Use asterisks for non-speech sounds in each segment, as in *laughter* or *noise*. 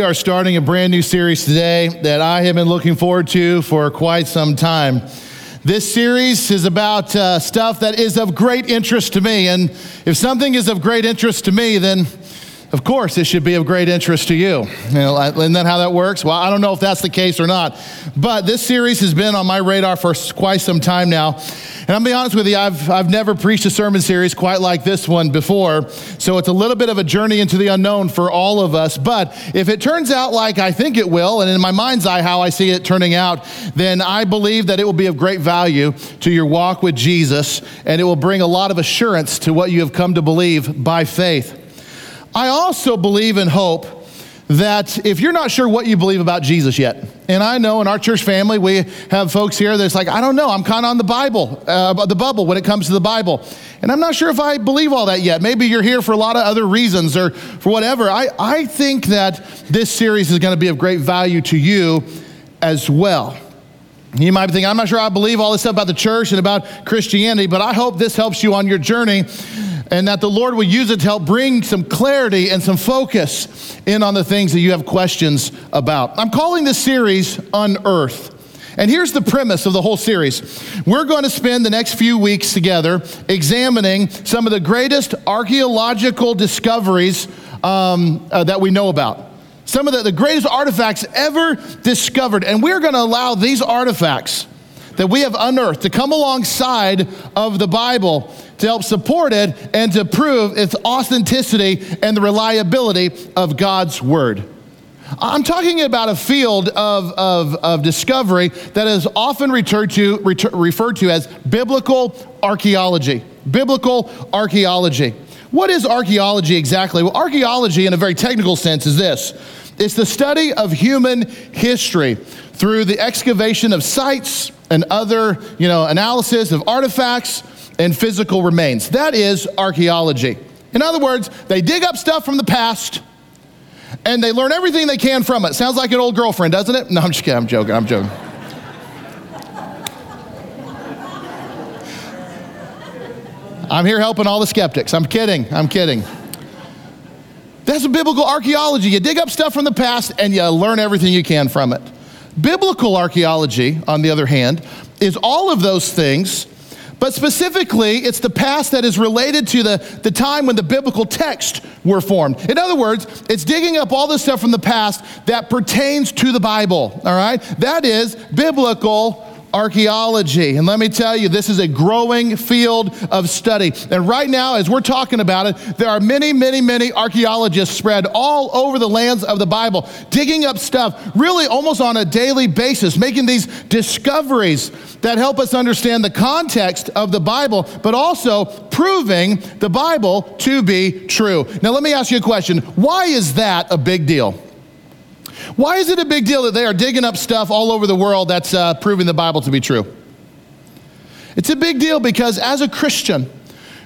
We are starting a brand new series today that I have been looking forward to for quite some time. This series is about uh, stuff that is of great interest to me. And if something is of great interest to me, then of course it should be of great interest to you. you know, isn't that how that works? Well, I don't know if that's the case or not. But this series has been on my radar for quite some time now. And I'll be honest with you, I've, I've never preached a sermon series quite like this one before. So it's a little bit of a journey into the unknown for all of us. But if it turns out like I think it will, and in my mind's eye, how I see it turning out, then I believe that it will be of great value to your walk with Jesus. And it will bring a lot of assurance to what you have come to believe by faith. I also believe and hope that if you're not sure what you believe about Jesus yet, and I know in our church family we have folks here that's like, I don't know, I'm kind of on the Bible, uh, the bubble when it comes to the Bible, and I'm not sure if I believe all that yet. Maybe you're here for a lot of other reasons or for whatever. I, I think that this series is going to be of great value to you as well. You might be thinking, I'm not sure I believe all this stuff about the church and about Christianity, but I hope this helps you on your journey and that the Lord will use it to help bring some clarity and some focus in on the things that you have questions about. I'm calling this series Unearth. And here's the premise of the whole series. We're going to spend the next few weeks together examining some of the greatest archaeological discoveries um, uh, that we know about. Some of the, the greatest artifacts ever discovered. And we're going to allow these artifacts that we have unearthed to come alongside of the Bible to help support it and to prove its authenticity and the reliability of God's Word. I'm talking about a field of, of, of discovery that is often referred to, referred to as biblical archaeology. Biblical archaeology. What is archaeology exactly? Well, archaeology, in a very technical sense, is this it's the study of human history through the excavation of sites and other you know, analysis of artifacts and physical remains. That is archaeology. In other words, they dig up stuff from the past and they learn everything they can from it. Sounds like an old girlfriend, doesn't it? No, I'm just kidding. I'm joking. I'm joking. I'm here helping all the skeptics. I'm kidding. I'm kidding. That's biblical archaeology. You dig up stuff from the past and you learn everything you can from it. Biblical archaeology, on the other hand, is all of those things but specifically, it's the past that is related to the, the time when the biblical texts were formed. In other words, it's digging up all the stuff from the past that pertains to the Bible, all right? That is biblical archaeology. And let me tell you, this is a growing field of study. And right now, as we're talking about it, there are many, many, many archaeologists spread all over the lands of the Bible, digging up stuff really almost on a daily basis, making these discoveries that help us understand the context of the Bible, but also proving the Bible to be true. Now, let me ask you a question. Why is that a big deal? Why is it a big deal that they are digging up stuff all over the world that's uh, proving the Bible to be true? It's a big deal because as a Christian,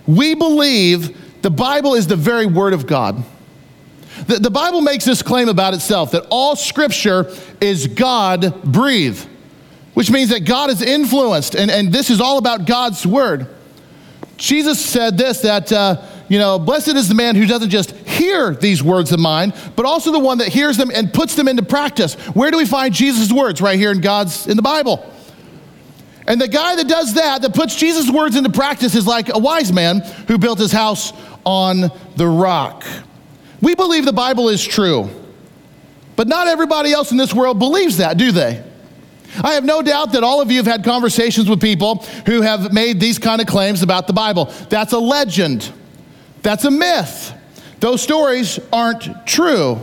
we believe the Bible is the very Word of God. The, the Bible makes this claim about itself that all Scripture is God breathed, which means that God is influenced, and, and this is all about God's Word. Jesus said this that. Uh, you know, blessed is the man who doesn't just hear these words of mine, but also the one that hears them and puts them into practice. Where do we find Jesus' words? Right here in God's, in the Bible. And the guy that does that, that puts Jesus' words into practice, is like a wise man who built his house on the rock. We believe the Bible is true, but not everybody else in this world believes that, do they? I have no doubt that all of you have had conversations with people who have made these kind of claims about the Bible. That's a legend. That's a myth. Those stories aren't true.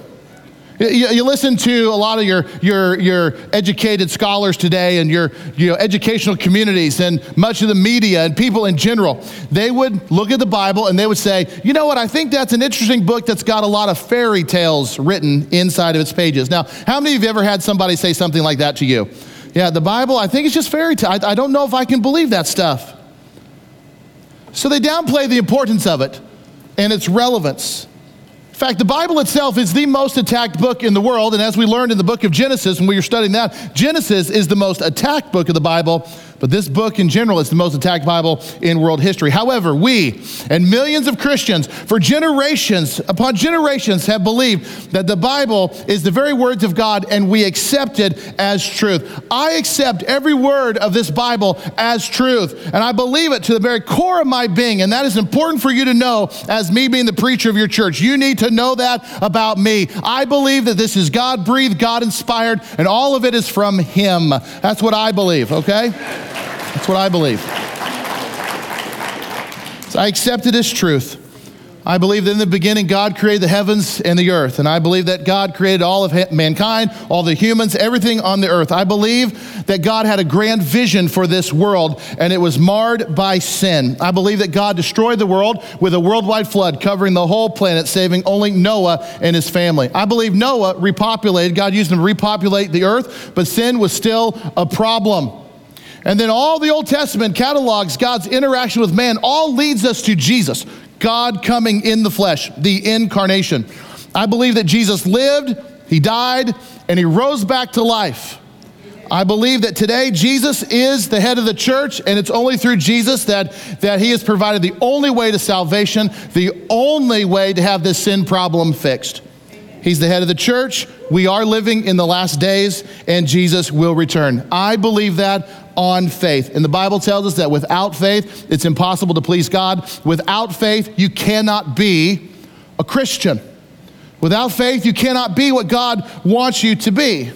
You, you, listen to a lot of your, your, your educated scholars today and your you know, educational communities and much of the media and people in general. They would look at the Bible and they would say, you know what, I think that's an interesting book that's got a lot of fairy tales written inside of its pages. Now, how many of you ever had somebody say something like that to you? Yeah, the Bible, I think it's just fairy tale. I, I don't know if I can believe that stuff. So they downplay the importance of it and its relevance. In fact, the Bible itself is the most attacked book in the world, and as we learned in the book of Genesis when we were studying that, Genesis is the most attacked book of the Bible, but this book in general is the most attacked Bible in world history. However, we and millions of Christians for generations upon generations have believed that the Bible is the very words of God and we accept it as truth. I accept every word of this Bible as truth, and I believe it to the very core of my being, and that is important for you to know as me being the preacher of your church. You need to know that about me. I believe that this is God breathed, God inspired, and all of it is from Him. That's what I believe, okay? That's what I believe. So I accept it as truth. I believe that in the beginning God created the heavens and the earth. And I believe that God created all of mankind, all the humans, everything on the earth. I believe that God had a grand vision for this world and it was marred by sin. I believe that God destroyed the world with a worldwide flood covering the whole planet, saving only Noah and his family. I believe Noah repopulated, God used him to repopulate the earth, but sin was still a problem. And then all the Old Testament catalogs God's interaction with man, all leads us to Jesus, God coming in the flesh, the incarnation. I believe that Jesus lived, he died, and he rose back to life. I believe that today Jesus is the head of the church, and it's only through Jesus that, that he has provided the only way to salvation, the only way to have this sin problem fixed. He's the head of the church. We are living in the last days, and Jesus will return. I believe that on faith. And the Bible tells us that without faith, it's impossible to please God. Without faith, you cannot be a Christian. Without faith, you cannot be what God wants you to be.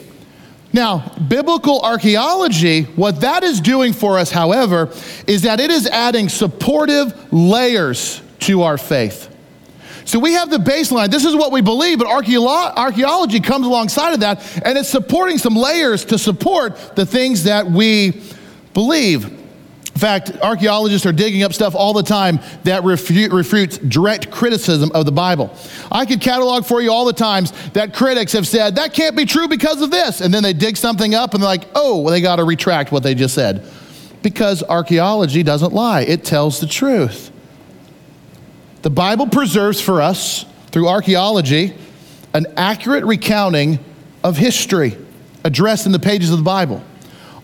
Now, biblical archaeology, what that is doing for us, however, is that it is adding supportive layers to our faith. So we have the baseline. This is what we believe, but archaeology comes alongside of that, and it's supporting some layers to support the things that we believe. In fact, archaeologists are digging up stuff all the time that refute, refutes direct criticism of the Bible. I could catalog for you all the times that critics have said, that can't be true because of this. And then they dig something up and they're like, oh, well, they got to retract what they just said. Because archaeology doesn't lie, it tells the truth. The Bible preserves for us, through archaeology, an accurate recounting of history addressed in the pages of the Bible.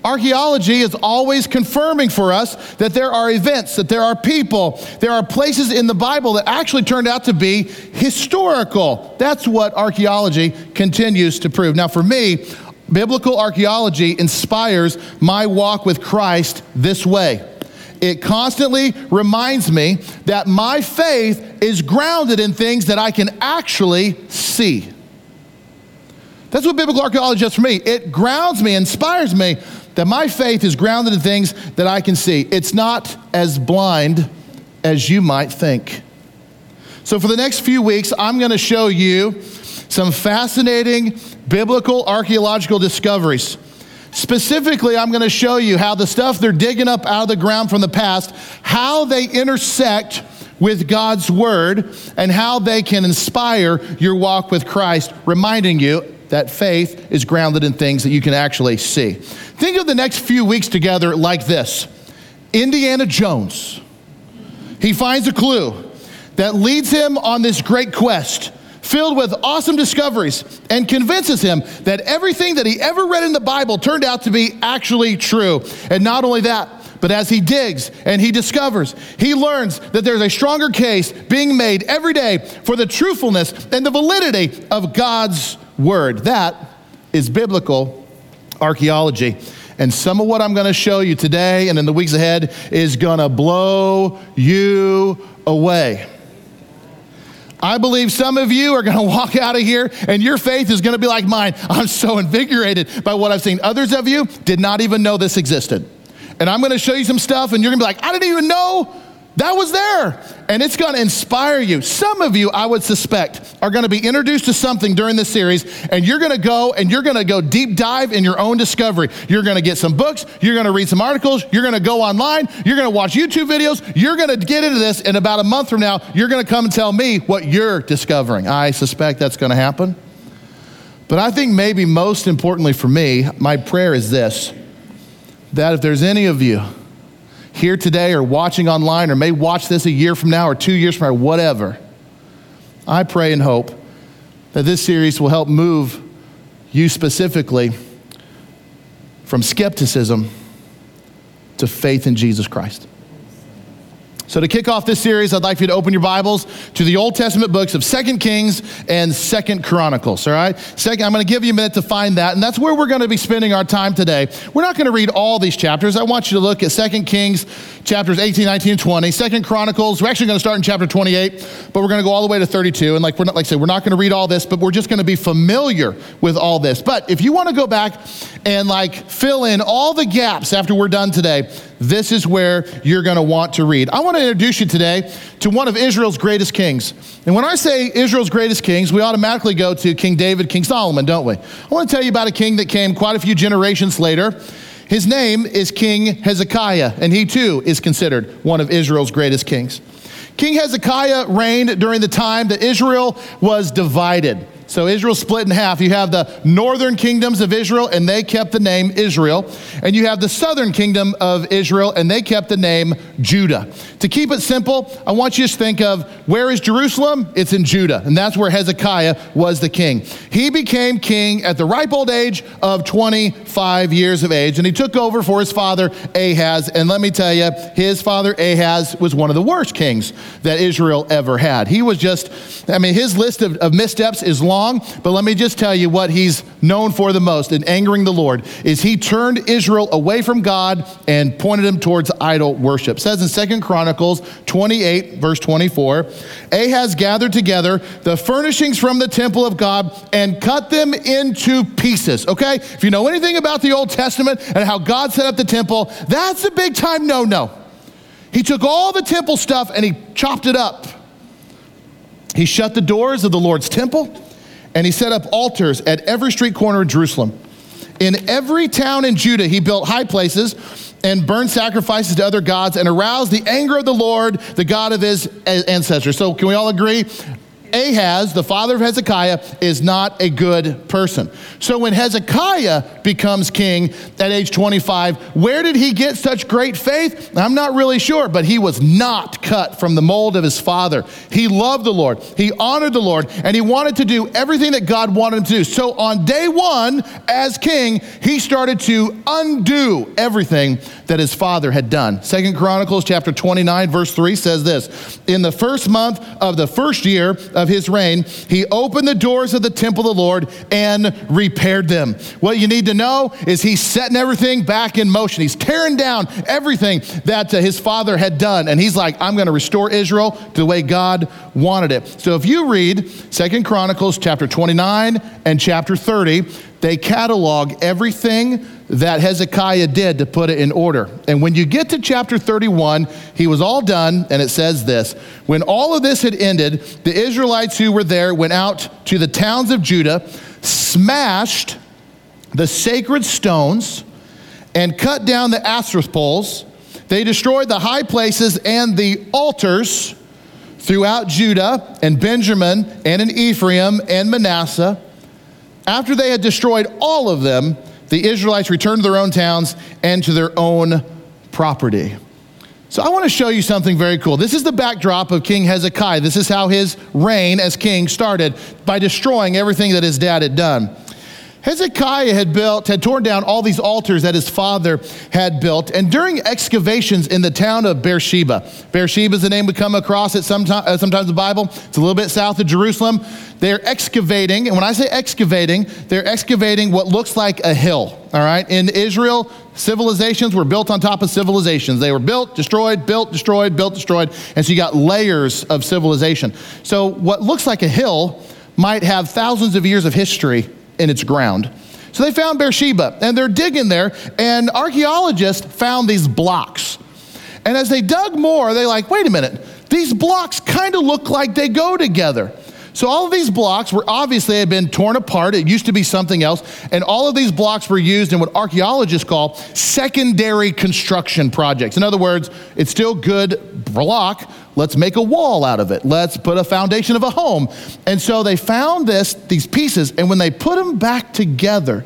Archaeology is always confirming for us that there are events, that there are people, there are places in the Bible that actually turned out to be historical. That's what archaeology continues to prove. Now, for me, biblical archaeology inspires my walk with Christ this way it constantly reminds me that my faith is grounded in things that I can actually see. That's what biblical archaeology does for me. It grounds me, inspires me that my faith is grounded in things that I can see. It's not as blind as you might think. So, for the next few weeks, I'm going to show you some fascinating biblical archaeological discoveries Specifically, I'm going to show you how the stuff they're digging up out of the ground from the past, how they intersect with God's word and how they can inspire your walk with Christ, reminding you that faith is grounded in things that you can actually see. Think of the next few weeks together like this Indiana Jones. He finds a clue that leads him on this great quest filled with awesome discoveries, and convinces him that everything that he ever read in the Bible turned out to be actually true. And not only that, but as he digs and he discovers, he learns that there's a stronger case being made every day for the truthfulness and the validity of God's word. That is biblical archaeology. And some of what I'm going to show you today and in the weeks ahead is going to blow you away. I believe some of you are going *laughs* to walk out of here and your faith is going to be like mine. I'm so invigorated by what I've seen. Others of you did not even know this existed. And I'm going to show you some stuff and you're going to be like, I didn't even know that was there. And it's going to inspire you. Some of you, I would suspect, are going to be introduced to something during this series, and you're going to go and you're going to go deep dive in your own discovery. You're going to get some books, you're going to read some articles, you're going to go online, you're going to watch YouTube videos, you're going to get into this. In about a month from now, you're going to come and tell me what you're discovering. I suspect that's going to happen. But I think maybe most importantly for me, my prayer is this that if there's any of you, here today or watching online or may watch this a year from now or two years from now, whatever, I pray and hope that this series will help move you specifically from skepticism to faith in Jesus Christ. So to kick off this series, I'd like for you to open your Bibles to the Old Testament books of Second Kings and Second Chronicles, all right? Second, I'm going to give you a minute to find that, and that's where we're going to be spending our time today. We're not going to read all these chapters. I want you to look at Second Kings chapters 18, 19, 20. Second Chronicles, we're actually going to start in chapter 28, but we're going to go all the way to 32. And like we're not like I said, we're not going to read all this, but we're just going to be familiar with all this. But if you want to go back and like fill in all the gaps after we're done today, this is where you're going to want to read. I want to introduce you today to one of Israel's greatest kings. And when I say Israel's greatest kings, we automatically go to King David, King Solomon, don't we? I want to tell you about a king that came quite a few generations later. His name is King Hezekiah, and he too is considered one of Israel's greatest kings. King Hezekiah reigned during the time that Israel was divided. So Israel split in half. You have the northern kingdoms of Israel, and they kept the name Israel. And you have the southern kingdom of Israel, and they kept the name Judah. To keep it simple, I want you to think of where is Jerusalem? It's in Judah, and that's where Hezekiah was the king. He became king at the ripe old age of 25 years of age, and he took over for his father Ahaz. And let me tell you, his father Ahaz was one of the worst kings that Israel ever had. He was just, I mean, his list of, of missteps is long but let me just tell you what he's known for the most in angering the Lord is he turned Israel away from God and pointed him towards idol worship. It says in Second Chronicles 28 verse 24, Ahaz gathered together the furnishings from the temple of God and cut them into pieces. Okay? If you know anything about the Old Testament and how God set up the temple, that's a big time no-no. He took all the temple stuff and he chopped it up. He shut the doors of the Lord's temple and he set up altars at every street corner of Jerusalem. In every town in Judah, he built high places and burn sacrifices to other gods and arouse the anger of the Lord, the God of his ancestors. So, can we all agree? Ahaz, the father of Hezekiah, is not a good person. So when Hezekiah becomes king at age 25, where did he get such great faith? I'm not really sure, but he was not cut from the mold of his father. He loved the Lord, he honored the Lord, and he wanted to do everything that God wanted him to do. So on day one, as king, he started to undo everything that his father had done. Second Chronicles chapter 29, verse 3 says this In the first month of the first year, of his reign, he opened the doors of the temple of the Lord and repaired them. What you need to know is he's setting everything back in motion. He's tearing down everything that uh, his father had done. And he's like, I'm going to restore Israel to the way God wanted it. So if you read Second Chronicles chapter 29 and chapter 30, they catalog everything that Hezekiah did to put it in order. And when you get to chapter 31, he was all done, and it says this When all of this had ended, the Israelites who were there went out to the towns of Judah, smashed the sacred stones, and cut down the Asherah poles. They destroyed the high places and the altars throughout Judah and Benjamin and in Ephraim and Manasseh. After they had destroyed all of them, the Israelites returned to their own towns and to their own property. So I want to show you something very cool. This is the backdrop of King Hezekiah. This is how his reign as king started by destroying everything that his dad had done. Hezekiah had built, had torn down all these altars that his father had built. And during excavations in the town of Beersheba, Beersheba is the name we come across it sometime, uh, sometimes the Bible. It's a little bit south of Jerusalem. They're excavating, and when I say excavating, they're excavating what looks like a hill. All right. In Israel, civilizations were built on top of civilizations. They were built, destroyed, built, destroyed, built, destroyed. And so you got layers of civilization. So what looks like a hill might have thousands of years of history in its ground. So they found Beersheba and they're digging there, and archaeologists found these blocks. And as they dug more, they're like, wait a minute, these blocks kind of look like they go together. So all of these blocks were obviously had been torn apart. It used to be something else. And all of these blocks were used in what archaeologists call secondary construction projects. In other words, it's still good block. Let's make a wall out of it. Let's put a foundation of a home. And so they found this, these pieces, and when they put them back together,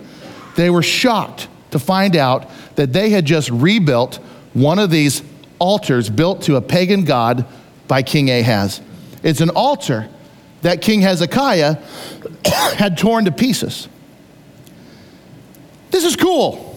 they were shocked to find out that they had just rebuilt one of these altars built to a pagan god by King Ahaz. It's an altar that King Hezekiah *coughs* had torn to pieces. This is cool.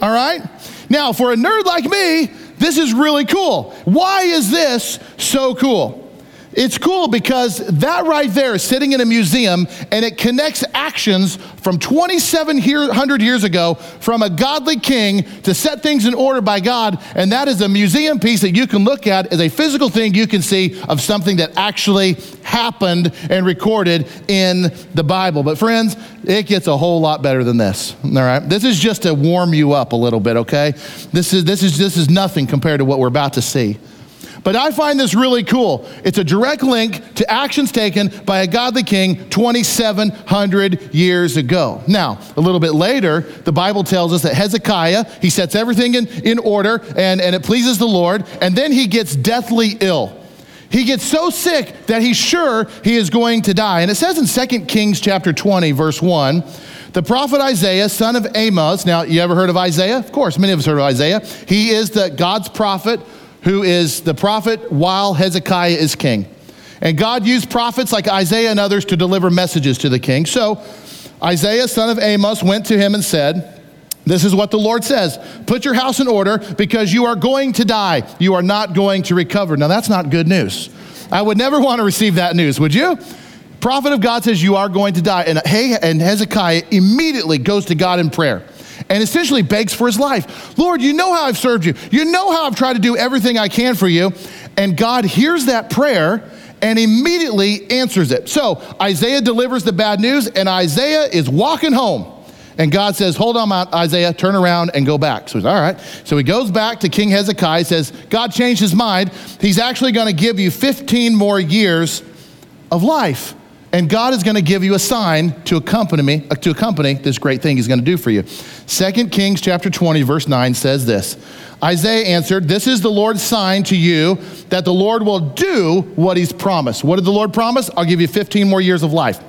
All right? Now, for a nerd like me, this is really cool. Why is this so cool? It's cool because that right there is sitting in a museum and it connects actions from 2,700 years ago from a godly king to set things in order by God. And that is a museum piece that you can look at as a physical thing you can see of something that actually happened and recorded in the Bible. But friends, it gets a whole lot better than this. All right. This is just to warm you up a little bit, okay? This is, this is, this is nothing compared to what we're about to see. But I find this really cool. It's a direct link to actions taken by a godly king 2,700 years ago. Now, a little bit later, the Bible tells us that Hezekiah, he sets everything in, in order and, and it pleases the Lord, and then he gets deathly ill. He gets so sick that he's sure he is going to die. And it says in 2 Kings chapter 20, verse 1, the prophet Isaiah, son of Amos. Now, you ever heard of Isaiah? Of course, many of us heard of Isaiah. He is the God's prophet who is the prophet while Hezekiah is king. And God used prophets like Isaiah and others to deliver messages to the king. So Isaiah, son of Amos, went to him and said, This is what the Lord says Put your house in order because you are going to die. You are not going to recover. Now, that's not good news. I would never want to receive that news, would you? Prophet of God says, You are going to die. And, Hezekiah immediately goes to God in prayer and essentially begs for his life. Lord, you know how I've served you. You know how I've tried to do everything I can for you. And God hears that prayer and immediately answers it. So Isaiah delivers the bad news, and Isaiah is walking home. And God says, Hold on, Isaiah, turn around and go back. So he's all right. So he goes back to King Hezekiah, he says, God changed his mind. He's actually going to give you 15 more years of life and God is going to give you a sign to accompany me, uh, to accompany this great thing he's going to do for you. 2 Kings chapter 20 verse 9 says this. Isaiah answered, "This is the Lord's sign to you that the Lord will do what he's promised." What did the Lord promise? I'll give you 15 more years of life.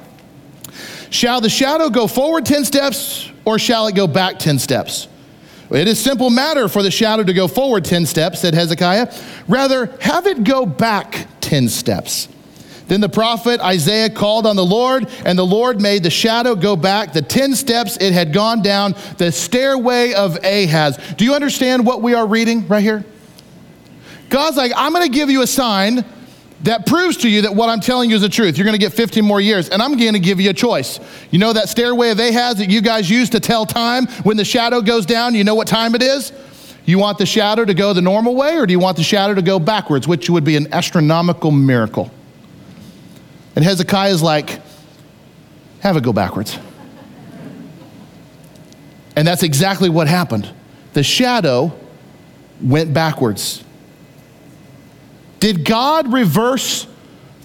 Shall the shadow go forward 10 steps or shall it go back 10 steps? It is simple matter for the shadow to go forward 10 steps, said Hezekiah. Rather, have it go back 10 steps. Then the prophet Isaiah called on the Lord, and the Lord made the shadow go back the 10 steps it had gone down, the stairway of Ahaz. Do you understand what we are reading right here? God's like, I'm going to give you a sign that proves to you that what I'm telling you is the truth. You're going to get 15 more years, and I'm going to give you a choice. You know that stairway of Ahaz that you guys use to tell time when the shadow goes down? You know what time it is? You want the shadow to go the normal way, or do you want the shadow to go backwards, which would be an astronomical miracle? And Hezekiah's like, have it go backwards. And that's exactly what happened. The shadow went backwards. Did God reverse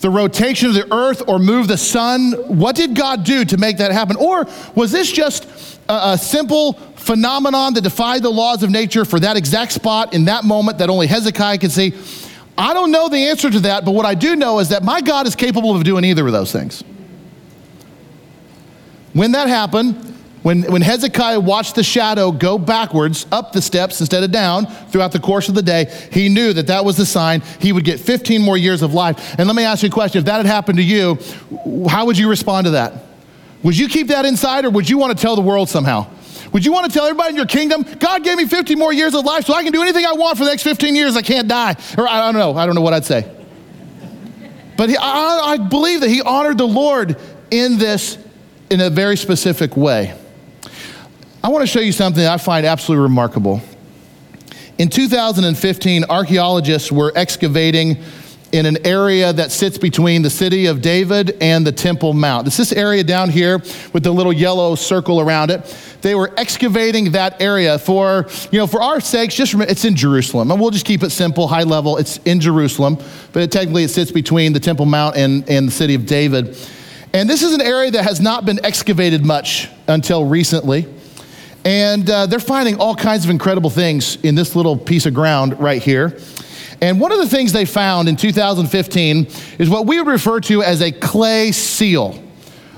the rotation of the earth or move the sun? What did God do to make that happen? Or was this just a, a, simple phenomenon that defied the laws of nature for that exact spot in that moment that only Hezekiah could see? I don't know the answer to that, but what I do know is that my God is capable of doing either of those things. When that happened, when, when Hezekiah watched the shadow go backwards up the steps instead of down throughout the course of the day, he knew that that was the sign he would get 15 more years of life. And let me ask you a question if that had happened to you, how would you respond to that? Would you keep that inside or would you want to tell the world somehow? Would you want to tell everybody in your kingdom, God gave me 50 more years of life so I can do anything I want for the next 15 years? I can't die. Or I don't know. I don't know what I'd say. But he, I, I believe that he honored the Lord in this in a very specific way. I want to show you something I find absolutely remarkable. In 2015, archaeologists were excavating in an area that sits between the city of David and the Temple Mount. It's this area down here with the little yellow circle around it. They were excavating that area for, you know, for our sakes, just remember, it's in Jerusalem. And we'll just keep it simple, high level. It's in Jerusalem, but it, technically it sits between the Temple Mount and, and the city of David. And this is an area that has not been excavated much until recently. And uh, they're finding all kinds of incredible things in this little piece of ground right here. And one of the things they found in 2015 is what we would refer to as a clay seal.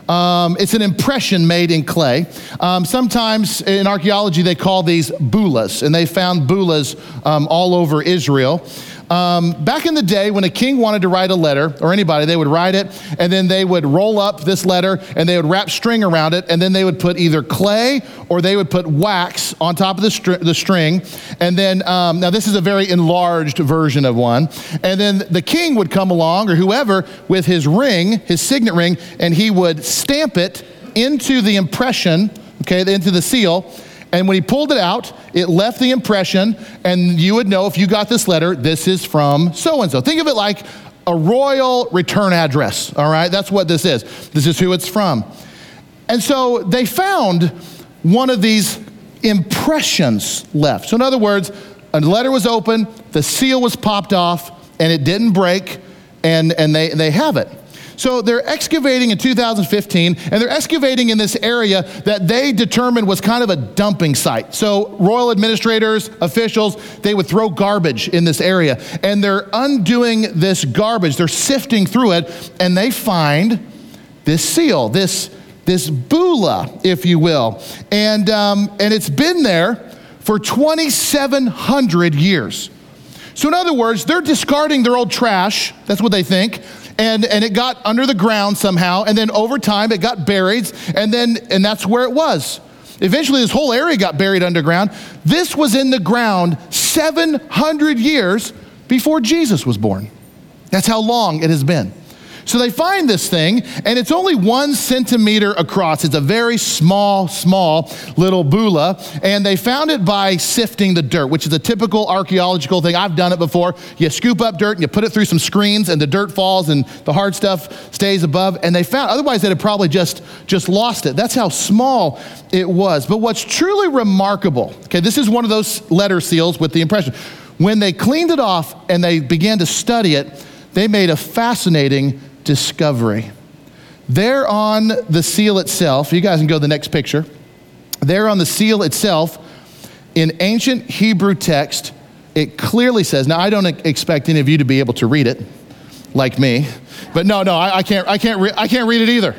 Um, it's an impression made in clay. Um, sometimes in archaeology, they call these bullas, and they found bullas um, all over Israel. Um, back in the day, when a king wanted to write a letter, or anybody, they would write it, and then they would roll up this letter, and they would wrap string around it, and then they would put either clay or they would put wax on top of the, str- the string. And then, um, now this is a very enlarged version of one. And then the king would come along, or whoever, with his ring, his signet ring, and he would stamp it into the impression, okay, into the seal. And when he pulled it out, it left the impression, and you would know if you got this letter, this is from so and so. Think of it like a royal return address, all right? That's what this is. This is who it's from. And so they found one of these impressions left. So, in other words, a letter was open, the seal was popped off, and it didn't break, and, and they, they have it. So they're excavating in 2015, and they're excavating in this area that they determined was kind of a dumping site. So royal administrators, officials, they would throw garbage in this area, and they're undoing this garbage. They're sifting through it, and they find this seal, this this bulla, if you will, and um, and it's been there for 2,700 years. So, in other words, they're discarding their old trash. That's what they think and, and it got under the ground somehow, and then over time it got buried, and then and that's where it was. Eventually, this whole area got buried underground. This was in the ground 700 years before Jesus was born. That's how long it has been. So they find this thing, and it's only one centimeter across. It's a very small, small little bulla, and they found it by sifting the dirt, which is a typical archaeological thing. I've done it before. You scoop up dirt and you put it through some screens, and the dirt falls, and the hard stuff stays above. And they found, otherwise, they'd have probably just, just lost it. That's how small it was. But what's truly remarkable, okay, this is one of those letter seals with the impression. When they cleaned it off and they began to study it, they made a fascinating discovery. There on the seal itself, you guys can go to the next picture. There on the seal itself, in ancient Hebrew text, it clearly says, now I don't expect any of you to be able to read it like me, but no, no, I, I can't, I, can't re- I can't read it either.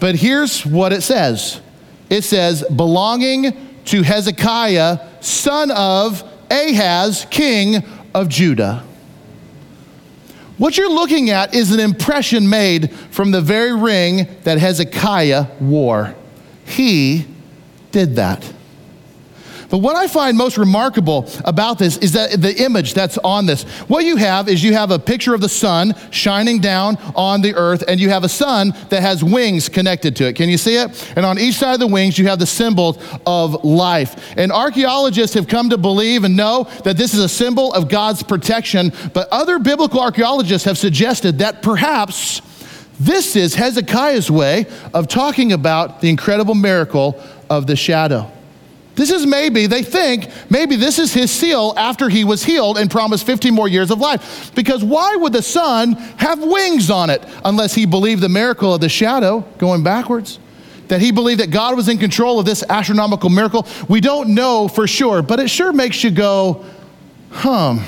But here's what it says it says, belonging to Hezekiah, son of Ahaz, king of Judah. What you're looking at is an impression made from the very ring that Hezekiah wore. He did that. But what I find most remarkable about this is that the image that's on this. What you have is you have a picture of the sun shining down on the earth, and you have a sun that has wings connected to it. Can you see it? And on each side of the wings, you have the symbol of life. And archaeologists have come to believe and know that this is a symbol of God's protection, but other biblical archaeologists have suggested that perhaps this is Hezekiah's way of talking about the incredible miracle of the shadow. This is maybe, they think, maybe this is his seal after he was healed and promised 15 more years of life. Because why would the sun have wings on it unless he believed the miracle of the shadow going backwards? That he believed that God was in control of this astronomical miracle? We don't know for sure, but it sure makes you go, huh.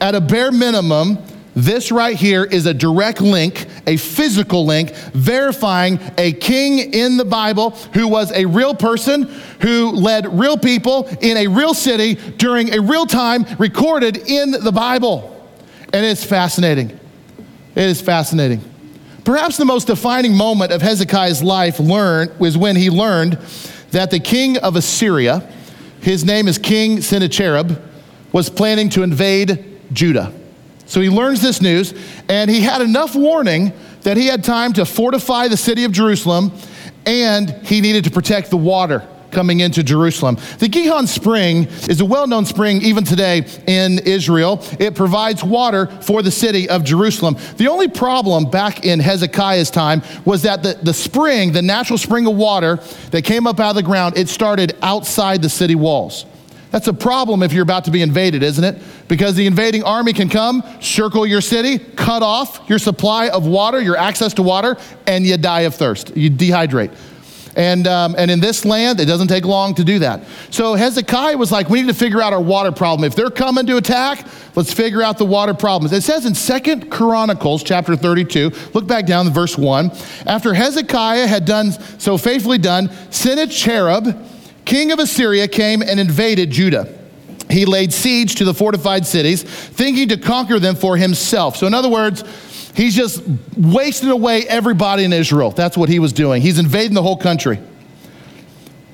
At a bare minimum, this right here is a direct link, a physical link, verifying a king in the Bible who was a real person, who led real people in a real city during a real time, recorded in the Bible. And it's fascinating. It is fascinating. Perhaps the most defining moment of Hezekiah's life learned, was when he learned that the king of Assyria, his name is King Sennacherib, was planning to invade Judah. So he learns this news, and he had enough warning that he had time to fortify the city of Jerusalem, and he needed to protect the water coming into Jerusalem. The Gihon Spring is a well known spring even today in Israel. It provides water for the city of Jerusalem. The only problem back in Hezekiah's time was that the, the spring, the natural spring of water that came up out of the ground, it started outside the city walls. That's a problem if you're about to be invaded, isn't it? Because the invading army can come, circle your city, cut off your supply of water, your access to water, and you die of thirst. You dehydrate. And, um, and in this land, it doesn't take long to do that. So Hezekiah was like, we need to figure out our water problem. If they're coming to attack, let's figure out the water problems. It says in Second Chronicles chapter 32, look back down to verse 1. After Hezekiah had done so faithfully done, Sennacherib, king of Assyria, came and invaded Judah. he laid siege to the fortified cities, thinking to conquer them for himself. So, in other words, he's just wasting away everybody in Israel. That's what he was doing. He's invading the whole country.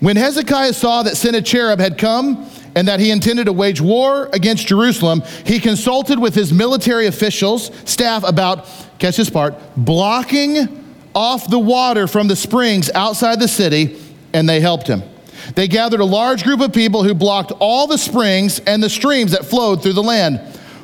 When Hezekiah saw that Sennacherib had come and that he intended to wage war against Jerusalem, he consulted with his military officials, staff, about, catch this part, blocking off the water from the springs outside the city, and they helped him. They gathered a large group of people who blocked all the springs and the streams that flowed through the land.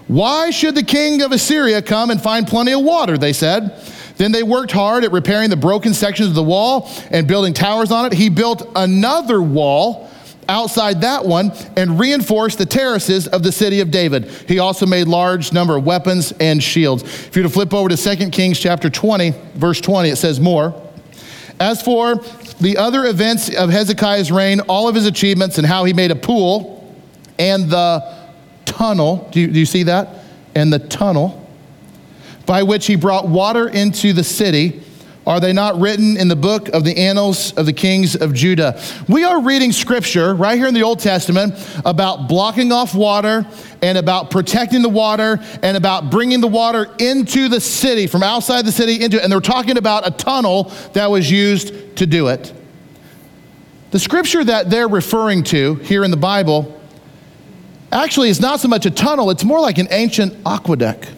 Why should the king of Assyria come and find plenty of water? They said. Then they worked hard at repairing the broken sections of the wall and building towers on it. He built another wall outside that one and reinforced the terraces of the city of David. He also made large number of weapons and shields. If you were to flip over to 2 Kings chapter 20, verse 20, it says more. As for the other events of Hezekiah's reign, all of his achievements and how he made a pool and the tunnel, do you, do you see that? And the tunnel by which he brought water into the city. Are they not written in the book of the annals of the kings of Judah? We are reading scripture right here in the Old Testament about blocking off water and about protecting the water and about bringing the water into the city, from outside the city into it. And they're talking about a tunnel that was used to do it. The scripture that they're referring to here in the Bible actually is not so much a tunnel, it's more like an ancient aqueduct.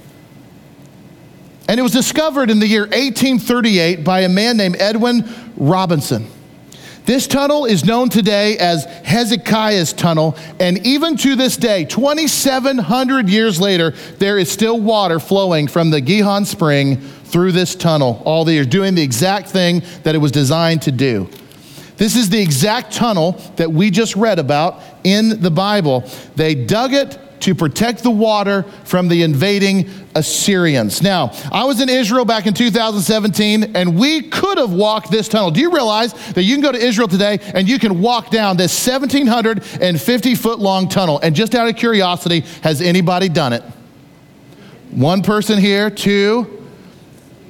And it was discovered in the year 1838 by a man named Edwin Robinson. This tunnel is known today as Hezekiah's Tunnel, and even to this day, 2,700 years later, there is still water flowing from the Gihon Spring through this tunnel all the years, doing the exact thing that it was designed to do. This is the exact tunnel that we just read about in the Bible. They dug it to protect the water from the invading Assyrians. Now, I was in Israel back in 2017, and we could have walked this tunnel. Do you realize that you can go to Israel today and you can walk down this 1,750 foot long tunnel? And just out of curiosity, has anybody done it? One person here, two.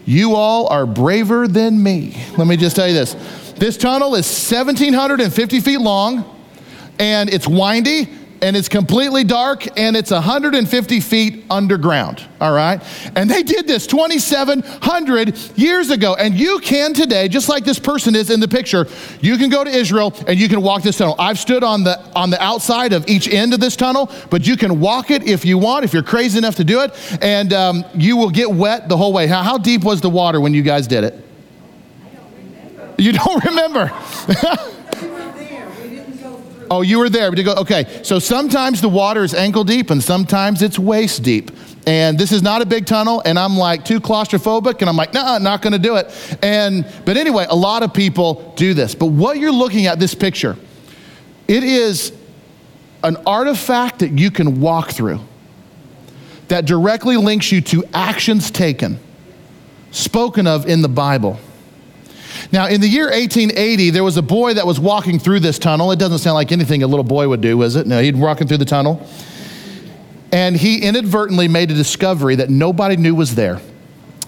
You all are braver than me. Let me just tell you this. This tunnel is 1,750 feet long, and it's windy and it's completely dark and it's 150 feet underground, all right? And they did this 2,700 years ago. And you can today, just like this person is in the picture, you can go to Israel and you can walk this tunnel. I've stood on the, on the outside of each end of this tunnel, but you can walk it if you want, if you're crazy enough to do it, and um, you will get wet the whole way. How, how deep was the water when you guys did it? You don't remember. *laughs* Oh, you were there. Okay, so sometimes the water is ankle deep and sometimes it's waist deep. And this is not a big tunnel, and I'm like too claustrophobic, and I'm like, nah, not gonna do it. And but anyway, a lot of people do this. But what you're looking at this picture, it is an artifact that you can walk through that directly links you to actions taken, spoken of in the Bible. Now, in the year 1880, there was a boy that was walking through this tunnel. It doesn't sound like anything a little boy would do, is it? No, he'd walking through the tunnel. And he inadvertently made a discovery that nobody knew was there.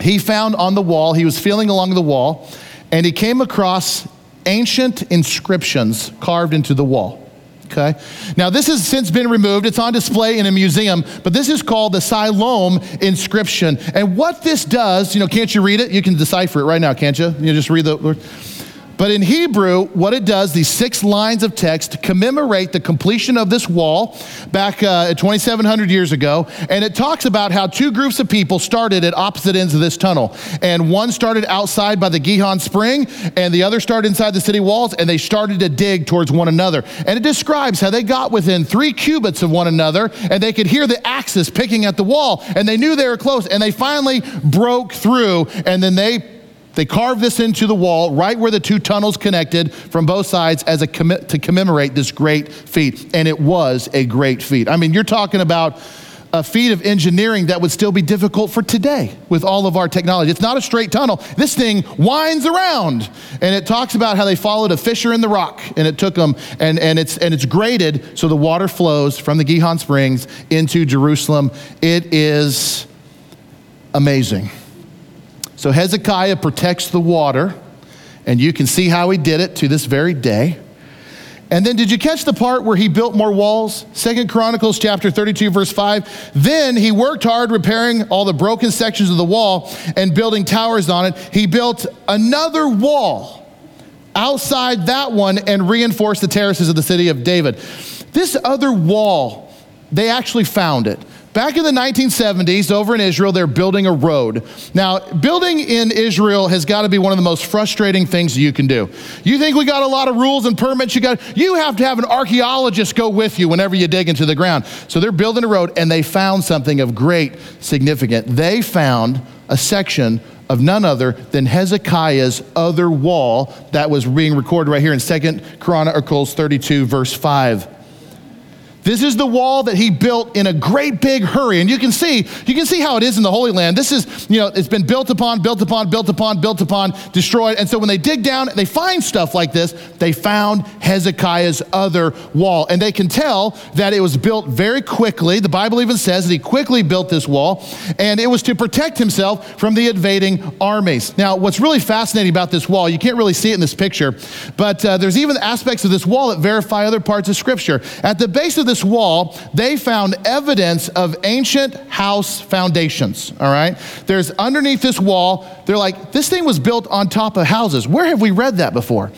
He found on the wall, he was feeling along the wall, and he came across ancient inscriptions carved into the wall. Okay. Now, this has since been removed. It's on display in a museum, but this is called the Siloam inscription. And what this does, you know, can't you read it? You can decipher it right now, can't you? You just read the. But in Hebrew, what it does, these six lines of text commemorate the completion of this wall back uh, 2,700 years ago. And it talks about how two groups of people started at opposite ends of this tunnel. And one started outside by the Gihon Spring, and the other started inside the city walls, and they started to dig towards one another. And it describes how they got within three cubits of one another, and they could hear the axes picking at the wall, and they knew they were close, and they finally broke through, and then they they carved this into the wall right where the two tunnels connected from both sides as a to commemorate this great feat. And it was a great feat. I mean, you're talking about a feat of engineering that would still be difficult for today with all of our technology. It's not a straight tunnel. This thing winds around. And it talks about how they followed a fissure in the rock and it took them and, and it's and it's graded so the water flows from the Gihon Springs into Jerusalem. It is amazing. So Hezekiah protects the water, and you can see how he did it to this very day. And then did you catch the part where he built more walls? Second Chronicles chapter 32 verse 5. Then he worked hard repairing all the broken sections of the wall and building towers on it. He built another wall outside that one and reinforced the terraces of the city of David. This other wall, they actually found it. Back in the 1970s, over in Israel, they're building a road. Now, building in Israel has got to be one of the most frustrating things you can do. You think we got a lot of rules and permits? You got you have to have an archaeologist go with you whenever you dig into the ground. So they're building a road, and they found something of great significance. They found a section of none other than Hezekiah's other wall that was being recorded right here in Second Chronicles 32, verse 5. This is the wall that he built in a great big hurry. And you can see, you can see how it is in the Holy Land. This is, you know, it's been built upon, built upon, built upon, built upon, destroyed. And so when they dig down, they find stuff like this. They found Hezekiah's other wall. And they can tell that it was built very quickly. The Bible even says that he quickly built this wall. And it was to protect himself from the invading armies. Now, what's really fascinating about this wall, you can't really see it in this picture, but uh, there's even aspects of this wall that verify other parts of Scripture. At the base of this this wall, they found evidence of ancient house foundations, all right? There's underneath this wall, they're like, this thing was built on top of houses. Where have we read that before?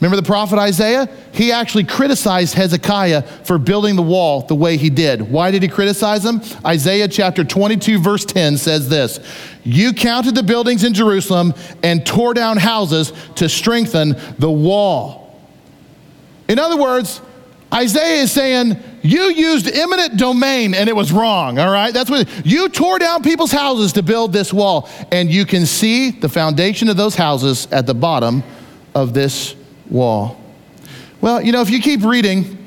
Remember the prophet Isaiah? He actually criticized Hezekiah for building the wall the way he did. Why did he criticize him? Isaiah chapter 22, verse 10 says this You counted the buildings in Jerusalem and tore down houses to strengthen the wall. In other words, Isaiah is saying, You used eminent domain and it was wrong, all right? That's what you tore down people's houses to build this wall. And you can see the foundation of those houses at the bottom of this wall. Well, you know, if you keep reading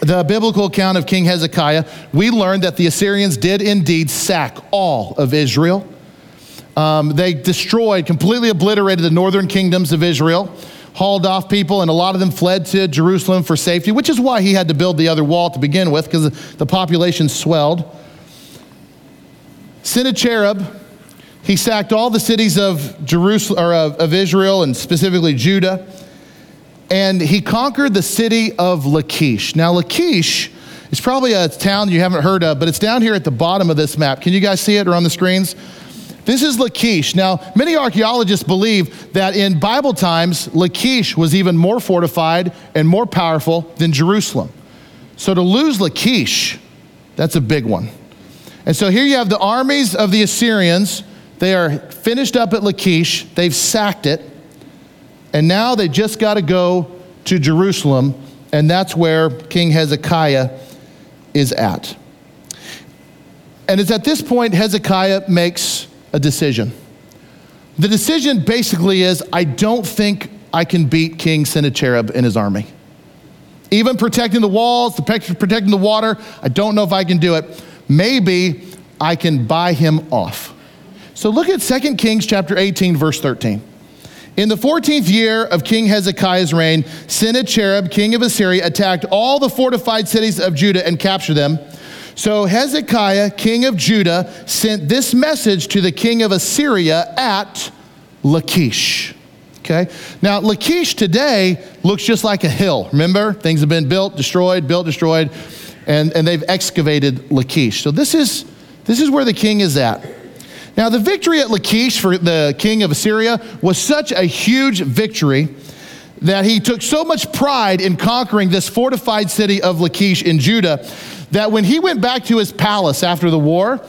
the biblical account of King Hezekiah, we learn that the Assyrians did indeed sack all of Israel. Um, they destroyed, completely obliterated the northern kingdoms of Israel hauled off people, and a lot of them fled to Jerusalem for safety, which is why he had to build the other wall to begin with, because the population swelled. Sennacherib, he sacked all the cities of Jerusalem or of, of Israel and specifically Judah, and he conquered the city of Lachish. Now, Lachish is probably a town you haven't heard of, but it's down here at the bottom of this map. Can you guys see it or on the screens? This is Lachish. Now, many archaeologists believe that in Bible times, Lachish was even more fortified and more powerful than Jerusalem. So to lose Lachish, that's a big one. And so here you have the armies of the Assyrians. They are finished up at Lachish, they've sacked it, and now they just got to go to Jerusalem, and that's where King Hezekiah is at. And it's at this point Hezekiah makes a decision. The decision basically is I don't think I can beat King Sennacherib and his army. Even protecting the walls, protecting the water, I don't know if I can do it. Maybe I can buy him off. So look at 2 Kings chapter 18 verse 13. In the 14th year of King Hezekiah's reign, Sennacherib, king of Assyria, attacked all the fortified cities of Judah and captured them. So Hezekiah, king of Judah, sent this message to the king of Assyria at Lachish. Okay? Now, Lachish today looks just like a hill. Remember? Things have been built, destroyed, built, destroyed, and, and they've excavated Lachish. So this is, this is where the king is at. Now, the victory at Lachish for the king of Assyria was such a huge victory that he took so much pride in conquering this fortified city of Lachish in Judah that when he went back to his palace after the war,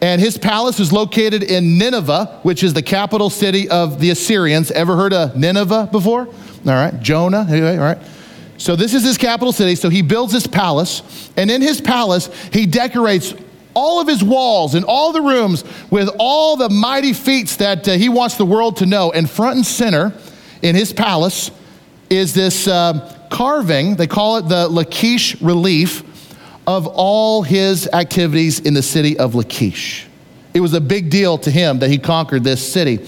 and his palace was located in Nineveh, which is the capital city of the Assyrians. Ever heard of Nineveh before? All right, Jonah, all right. So this is his capital city. So he builds his palace, and in his palace, he decorates all of his walls and all the rooms with all the mighty feats that uh, he wants the world to know. And front and center in his palace is this uh, carving, they call it the Lachish relief of all his activities in the city of Lachish. It was a big deal to him that he conquered this city.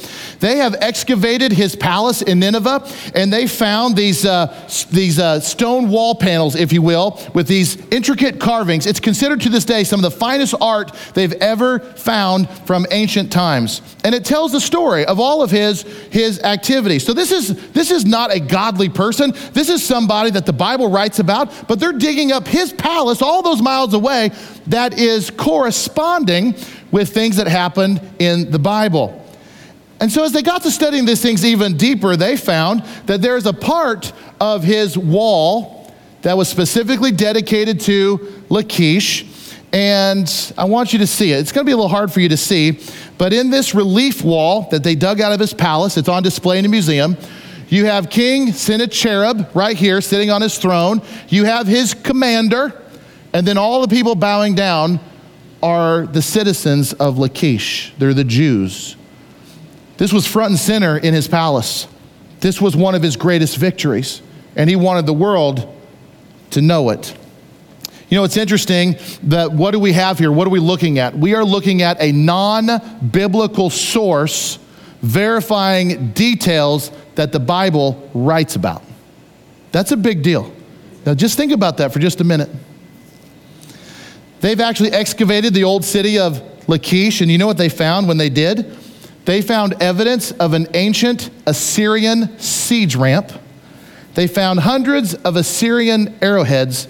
They have excavated his palace in Nineveh, and they found these, uh, these uh, stone wall panels, if you will, with these intricate carvings. It's considered to this day some of the finest art they've ever found from ancient times. And it tells the story of all of his, his activities. So this is, this is not a godly person. This is somebody that the Bible writes about, but they're digging up his palace all those miles away that is corresponding with things that happened in the Bible. And so, as they got to studying these things even deeper, they found that there's a part of his wall that was specifically dedicated to Lachish. And I want you to see it. It's going to be a little hard for you to see, but in this relief wall that they dug out of his palace, it's on display in a museum. You have King Sennacherib right here sitting on his throne. You have his commander, and then all the people bowing down are the citizens of Lachish. They're the Jews. This was front and center in his palace. This was one of his greatest victories, and he wanted the world to know it. You know, it's interesting that what do we have here? What are we looking at? We are looking at a non biblical source verifying details that the Bible writes about. That's a big deal. Now, just think about that for just a minute. They've actually excavated the old city of Lachish, and you know what they found when they did? They found evidence of an ancient Assyrian siege ramp. They found hundreds of Assyrian arrowheads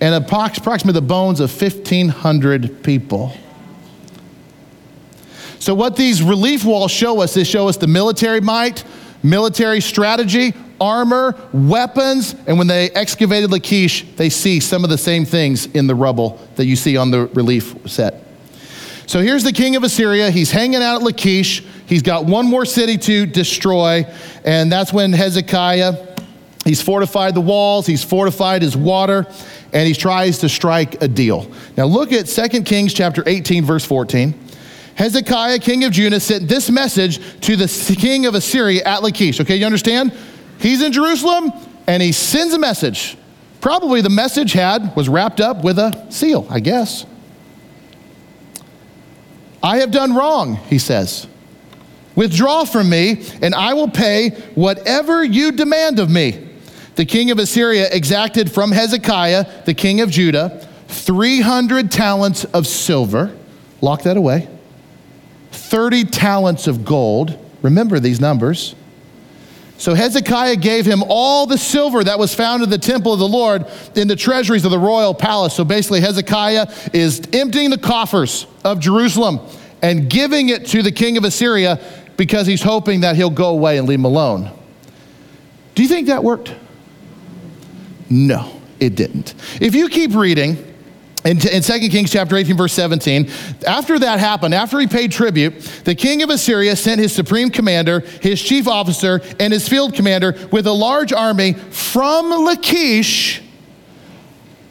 and approximately the bones of 1,500 people. So, what these relief walls show us, they show us the military might, military strategy, armor, weapons, and when they excavated Lachish, they see some of the same things in the rubble that you see on the relief set. So here's the king of Assyria. He's hanging out at Lachish. He's got one more city to destroy, and that's when Hezekiah, he's fortified the walls, he's fortified his water, and he tries to strike a deal. Now look at 2 Kings chapter 18 verse 14. Hezekiah, king of Judah, sent this message to the king of Assyria at Lachish. Okay, you understand? He's in Jerusalem and he sends a message. Probably the message had was wrapped up with a seal, I guess. I have done wrong, he says. Withdraw from me, and I will pay whatever you demand of me. The king of Assyria exacted from Hezekiah, the king of Judah, 300 talents of silver. Lock that away. 30 talents of gold. Remember these numbers. So Hezekiah gave him all the silver that was found in the temple of the Lord in the treasuries of the royal palace. So basically, Hezekiah is emptying the coffers of Jerusalem and giving it to the king of Assyria because he's hoping that he'll go away and leave him alone. Do you think that worked? No, it didn't. If you keep reading, in, in 2 Kings chapter 18, verse 17, after that happened, after he paid tribute, the king of Assyria sent his supreme commander, his chief officer, and his field commander with a large army from Lachish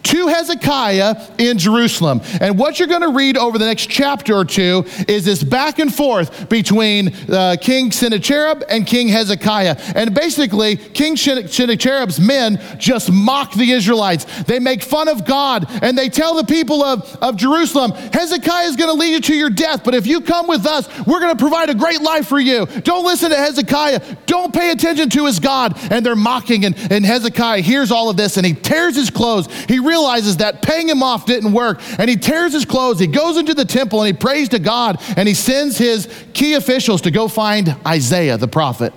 to Hezekiah in Jerusalem. And what you're going to read over the next chapter or two is this back and forth between uh, King Sennacherib and King Hezekiah. And basically, King Sennacherib's men just mock the Israelites. They make fun of God and they tell the people of, of Jerusalem, Hezekiah is going to lead you to your death, but if you come with us, we're going to provide a great life for you. Don't listen to Hezekiah. Don't pay attention to his God. And they're mocking, and, and Hezekiah hears all of this and he tears his clothes. He realizes that paying him off didn't work and he tears his clothes. He goes into the temple and he prays to God and he sends his key officials to go find Isaiah the prophet.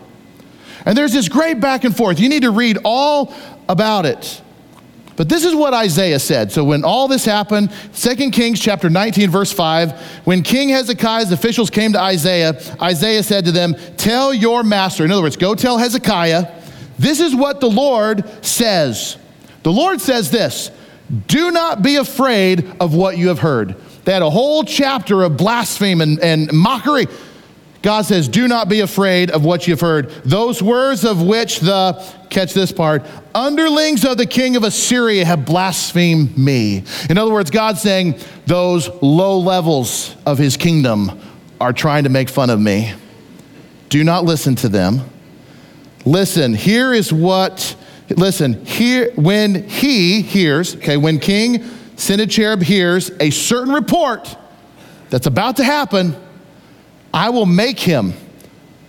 And there's this great back and forth. You need to read all about it. But this is what Isaiah said. So when all this happened, 2 Kings chapter 19 verse 5, when King Hezekiah's officials came to Isaiah, Isaiah said to them, "Tell your master, in other words, go tell Hezekiah, this is what the Lord says. The Lord says this, do not be afraid of what you have heard. They had a whole chapter of blasphemy and, and mockery. God says, Do not be afraid of what you've heard. Those words of which the, catch this part, underlings of the king of Assyria have blasphemed me. In other words, God's saying, Those low levels of his kingdom are trying to make fun of me. Do not listen to them. Listen, here is what Listen, here, when he hears, okay, when King Sennacherib hears a certain report that's about to happen, I will make him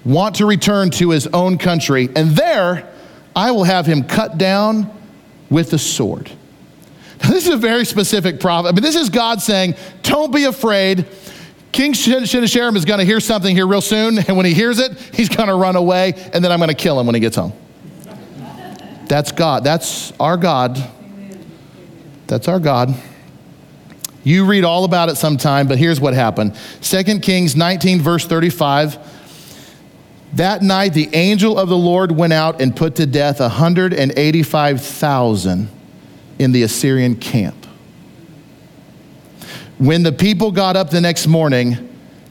want to return to his own country, and there I will have him cut down with the sword. Now, this is a very specific prophet. I mean, this is God saying, Don't be afraid. King Sennacherib is going to hear something here real soon, and when he hears it, he's going to run away, and then I'm going to kill him when he gets home. That's God. That's our God. That's our God. You read all about it sometime, but here's what happened 2 Kings 19, verse 35. That night, the angel of the Lord went out and put to death 185,000 in the Assyrian camp. When the people got up the next morning,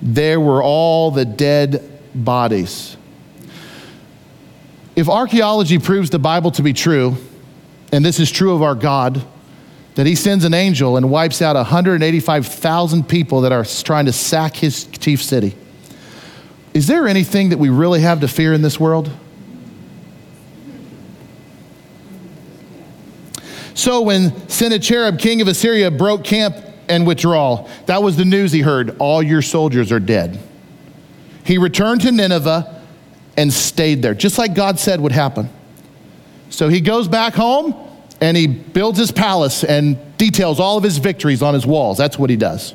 there were all the dead bodies. If archaeology proves the Bible to be true, and this is true of our God, that he sends an angel and wipes out 185,000 people that are trying to sack his chief city. Is there anything that we really have to fear in this world? So when Sennacherib, king of Assyria, broke camp and withdrawal, that was the news he heard. All your soldiers are dead. He returned to Nineveh and stayed there, just like God said would happen. So he goes back home and he builds his palace and details all of his victories on his walls. That's what he does.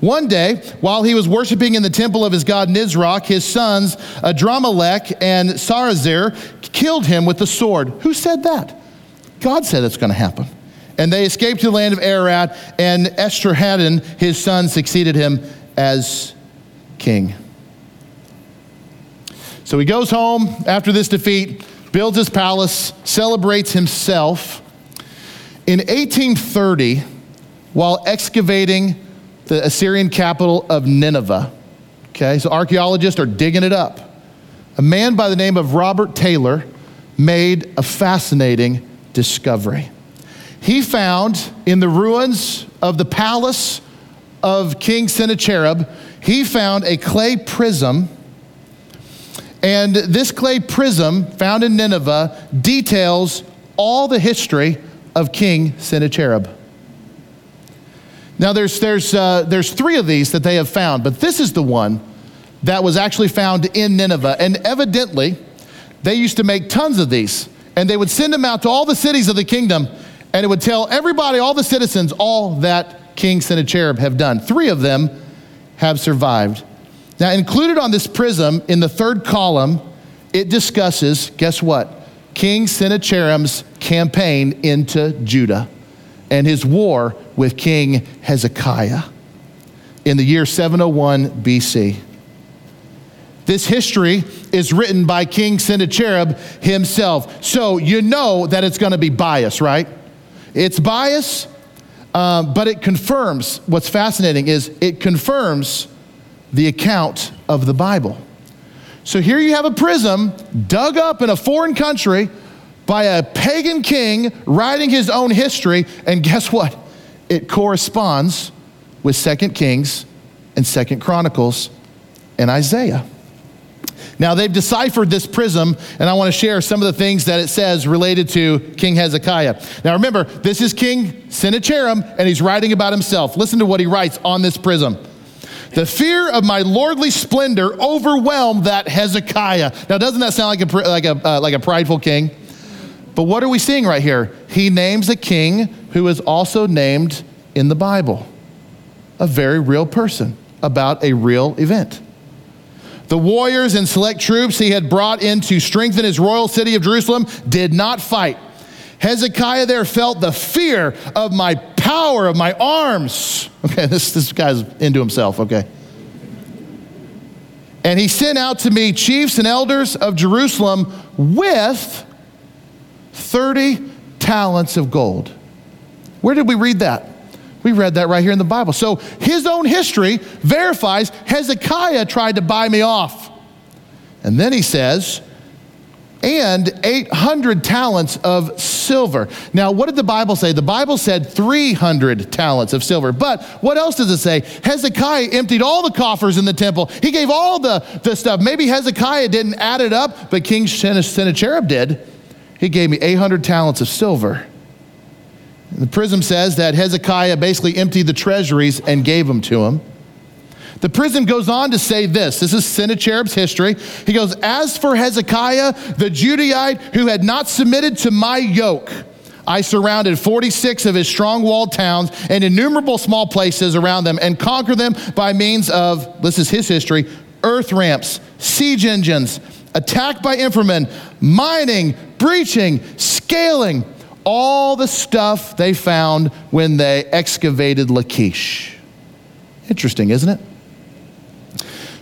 One day, while he was worshiping in the temple of his god Nisroch, his sons Adramelech and Sarezer killed him with the sword. Who said that? God said it's going to happen. And they escaped to the land of Ararat, and Esarhaddon, his son, succeeded him as king. So he goes home after this defeat, builds his palace, celebrates himself. In 1830, while excavating the Assyrian capital of Nineveh, okay, so archaeologists are digging it up. A man by the name of Robert Taylor made a fascinating discovery. He found in the ruins of the palace of King Sennacherib, he found a clay prism and this clay prism found in Nineveh details all the history of King Sennacherib. Now, there's, there's, uh, there's three of these that they have found, but this is the one that was actually found in Nineveh. And evidently, they used to make tons of these, and they would send them out to all the cities of the kingdom, and it would tell everybody, all the citizens, all that King Sennacherib have done. Three of them have survived. Now, included on this prism in the third column, it discusses, guess what? King Sennacherib's campaign into Judah and his war with King Hezekiah in the year 701 BC. This history is written by King Sennacherib himself. So you know that it's going to be bias, right? It's bias, um, but it confirms what's fascinating is it confirms the account of the Bible. So here you have a prism dug up in a foreign country by a pagan king writing his own history, and guess what? It corresponds with Second Kings and Second Chronicles and Isaiah. Now, they've deciphered this prism, and I want to share some of the things that it says related to King Hezekiah. Now, remember, this is King Sennacherib, and he's writing about himself. Listen to what he writes on this prism. The fear of my lordly splendor overwhelmed that Hezekiah. Now, doesn't that sound like a, like a, uh, like a prideful king? But what are we seeing right here? He names a king who is also named in the Bible, a very real person about a real event. The warriors and select troops he had brought in to strengthen his royal city of Jerusalem did not fight. Hezekiah there felt the fear of my power, of my arms. *laughs* Okay, this, this guy's into himself, okay. And he sent out to me chiefs and elders of Jerusalem with 30 talents of gold. Where did we read that? We read that right here in the Bible. So his own history verifies Hezekiah tried to buy me off. And then he says, and 800 talents of silver. Now, what did the Bible say? The Bible said 300 talents of silver. But what else does it say? Hezekiah emptied all the coffers in the temple. He gave all the, the stuff. Maybe Hezekiah didn't add it up, but King Sennacherib did. He gave me 800 talents of silver. The prism says that Hezekiah basically emptied the treasuries and gave them to him. The prism goes on to say this. This is Sennacherib's history. He goes, As for Hezekiah, the Judahite who had not submitted to my yoke, I surrounded 46 of his strong walled towns and innumerable small places around them and conquered them by means of, this is his history, earth ramps, siege engines, attack by infantrymen, mining, breaching, scaling, all the stuff they found when they excavated Lachish. Interesting, isn't it?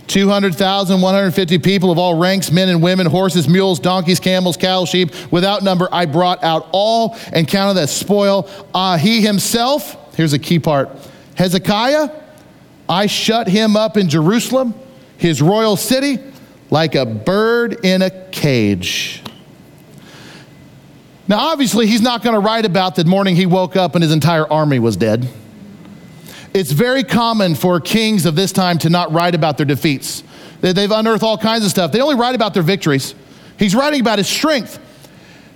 200,000, 150 people of all ranks, men and women, horses, mules, donkeys, camels, cattle, sheep, without number, I brought out all and counted as spoil. Uh, he himself, here's a key part Hezekiah, I shut him up in Jerusalem, his royal city, like a bird in a cage. Now, obviously, he's not going to write about the morning he woke up and his entire army was dead. It's very common for kings of this time to not write about their defeats. They've unearthed all kinds of stuff. They only write about their victories. He's writing about his strength.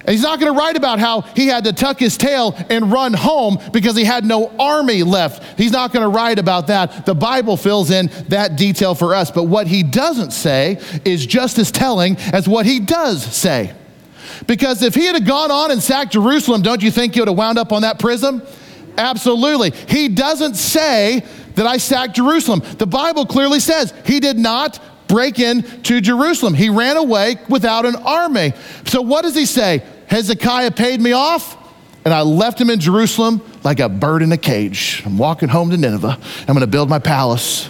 And he's not going to write about how he had to tuck his tail and run home because he had no army left. He's not going to write about that. The Bible fills in that detail for us. But what he doesn't say is just as telling as what he does say. Because if he had gone on and sacked Jerusalem, don't you think he would have wound up on that prism? Absolutely. He doesn't say that I sacked Jerusalem. The Bible clearly says he did not break into Jerusalem. He ran away without an army. So what does he say? Hezekiah paid me off, and I left him in Jerusalem like a bird in a cage. I'm walking home to Nineveh. I'm going to build my palace.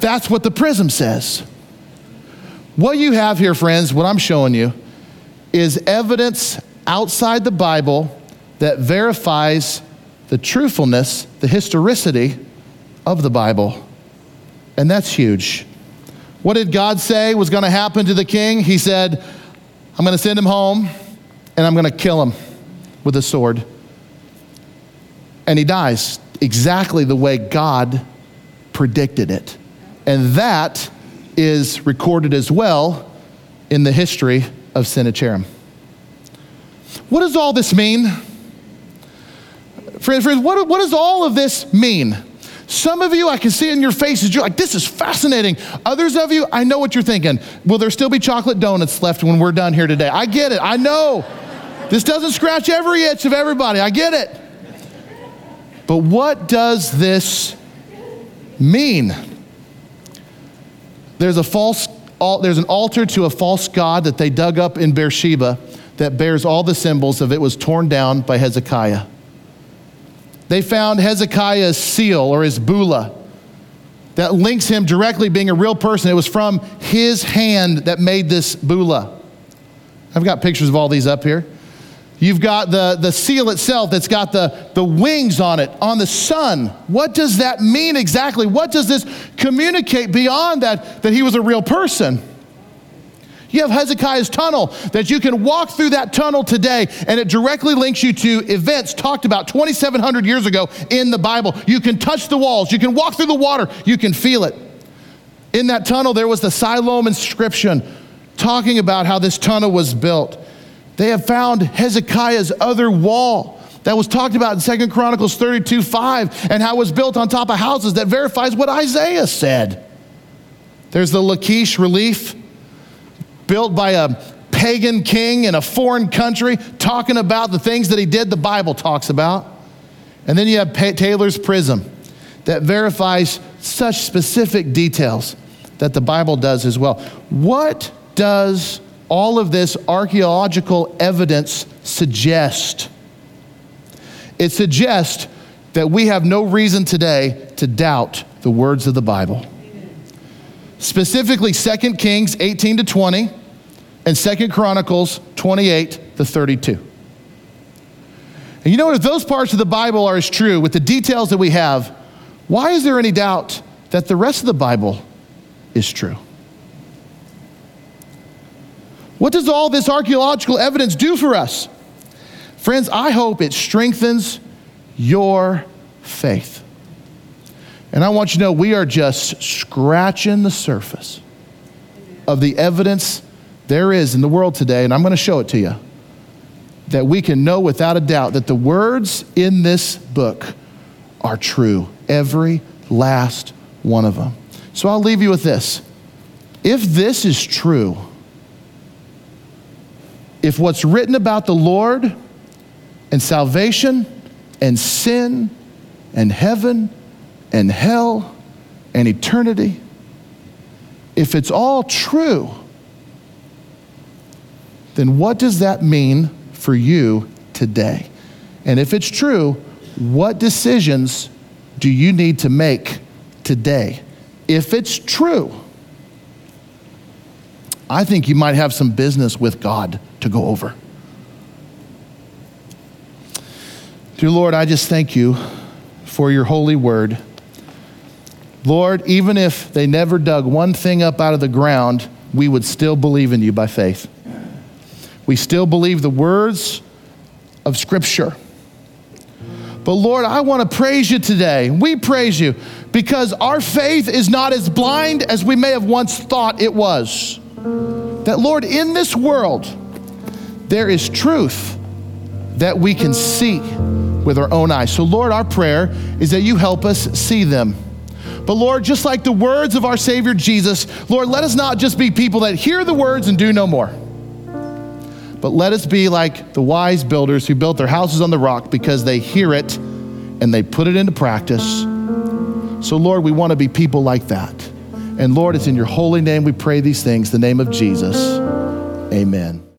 That's what the prism says. What you have here, friends, what I'm showing you, is evidence outside the Bible that verifies the truthfulness, the historicity of the Bible. And that's huge. What did God say was going to happen to the king? He said, I'm going to send him home and I'm going to kill him with a sword. And he dies exactly the way God predicted it. And that is recorded as well in the history of Sennacherib. What does all this mean? Friends, friends what, what does all of this mean? Some of you, I can see in your faces, you're like, this is fascinating. Others of you, I know what you're thinking. Will there still be chocolate donuts left when we're done here today? I get it. I know. This doesn't scratch every itch of everybody. I get it. But what does this mean? There's a false there's an altar to a false god that they dug up in Beersheba that bears all the symbols of it was torn down by Hezekiah. They found Hezekiah's seal or his bulla that links him directly being a real person. It was from his hand that made this bulla. I've got pictures of all these up here. You've got the, the seal itself that's got the, the wings on it, on the sun. What does that mean exactly? What does this communicate beyond that, that he was a real person? You have Hezekiah's tunnel that you can walk through that tunnel today, and it directly links you to events talked about 2,700 years ago in the Bible. You can touch the walls, you can walk through the water, you can feel it. In that tunnel, there was the Siloam inscription talking about how this tunnel was built. They have found Hezekiah's other wall that was talked about in Second Chronicles 32 5 and how it was built on top of houses that verifies what Isaiah said. There's the Lachish relief built by a pagan king in a foreign country talking about the things that he did, the Bible talks about. And then you have Taylor's prism that verifies such specific details that the Bible does as well. What does all of this archaeological evidence suggest? It suggests that we have no reason today to doubt the words of the Bible. Specifically 2 Kings 18 to 20 and 2 Chronicles 28 to 32. And you know what? If those parts of the Bible are as true with the details that we have, why is there any doubt that the rest of the Bible is true? What does all this archaeological evidence do for us? Friends, I hope it strengthens your faith. And I want you to know we are just scratching the surface of the evidence there is in the world today, and I'm going to show it to you, that we can know without a doubt that the words in this book are true. Every last one of them. So I'll leave you with this. If this is true, if what's written about the Lord and salvation and sin and heaven and hell and eternity, if it's all true, then what does that mean for you today? And if it's true, what decisions do you need to make today? If it's true, I think you might have some business with God to go over. Dear Lord, I just thank you for your holy word. Lord, even if they never dug one thing up out of the ground, we would still believe in you by faith. We still believe the words of Scripture. But Lord, I want to praise you today. We praise you because our faith is not as blind as we may have once thought it was. That, Lord, in this world, there is truth that we can see with our own eyes. So, Lord, our prayer is that you help us see them. But Lord, just like the words of our Savior Jesus, Lord, let us not just be people that hear the words and do no more. But let us be like the wise builders who built their houses on the rock because they hear it and they put it into practice. So, Lord, we want to be people like that. And Lord, it's in your holy name we pray these things, the name of Jesus. Amen.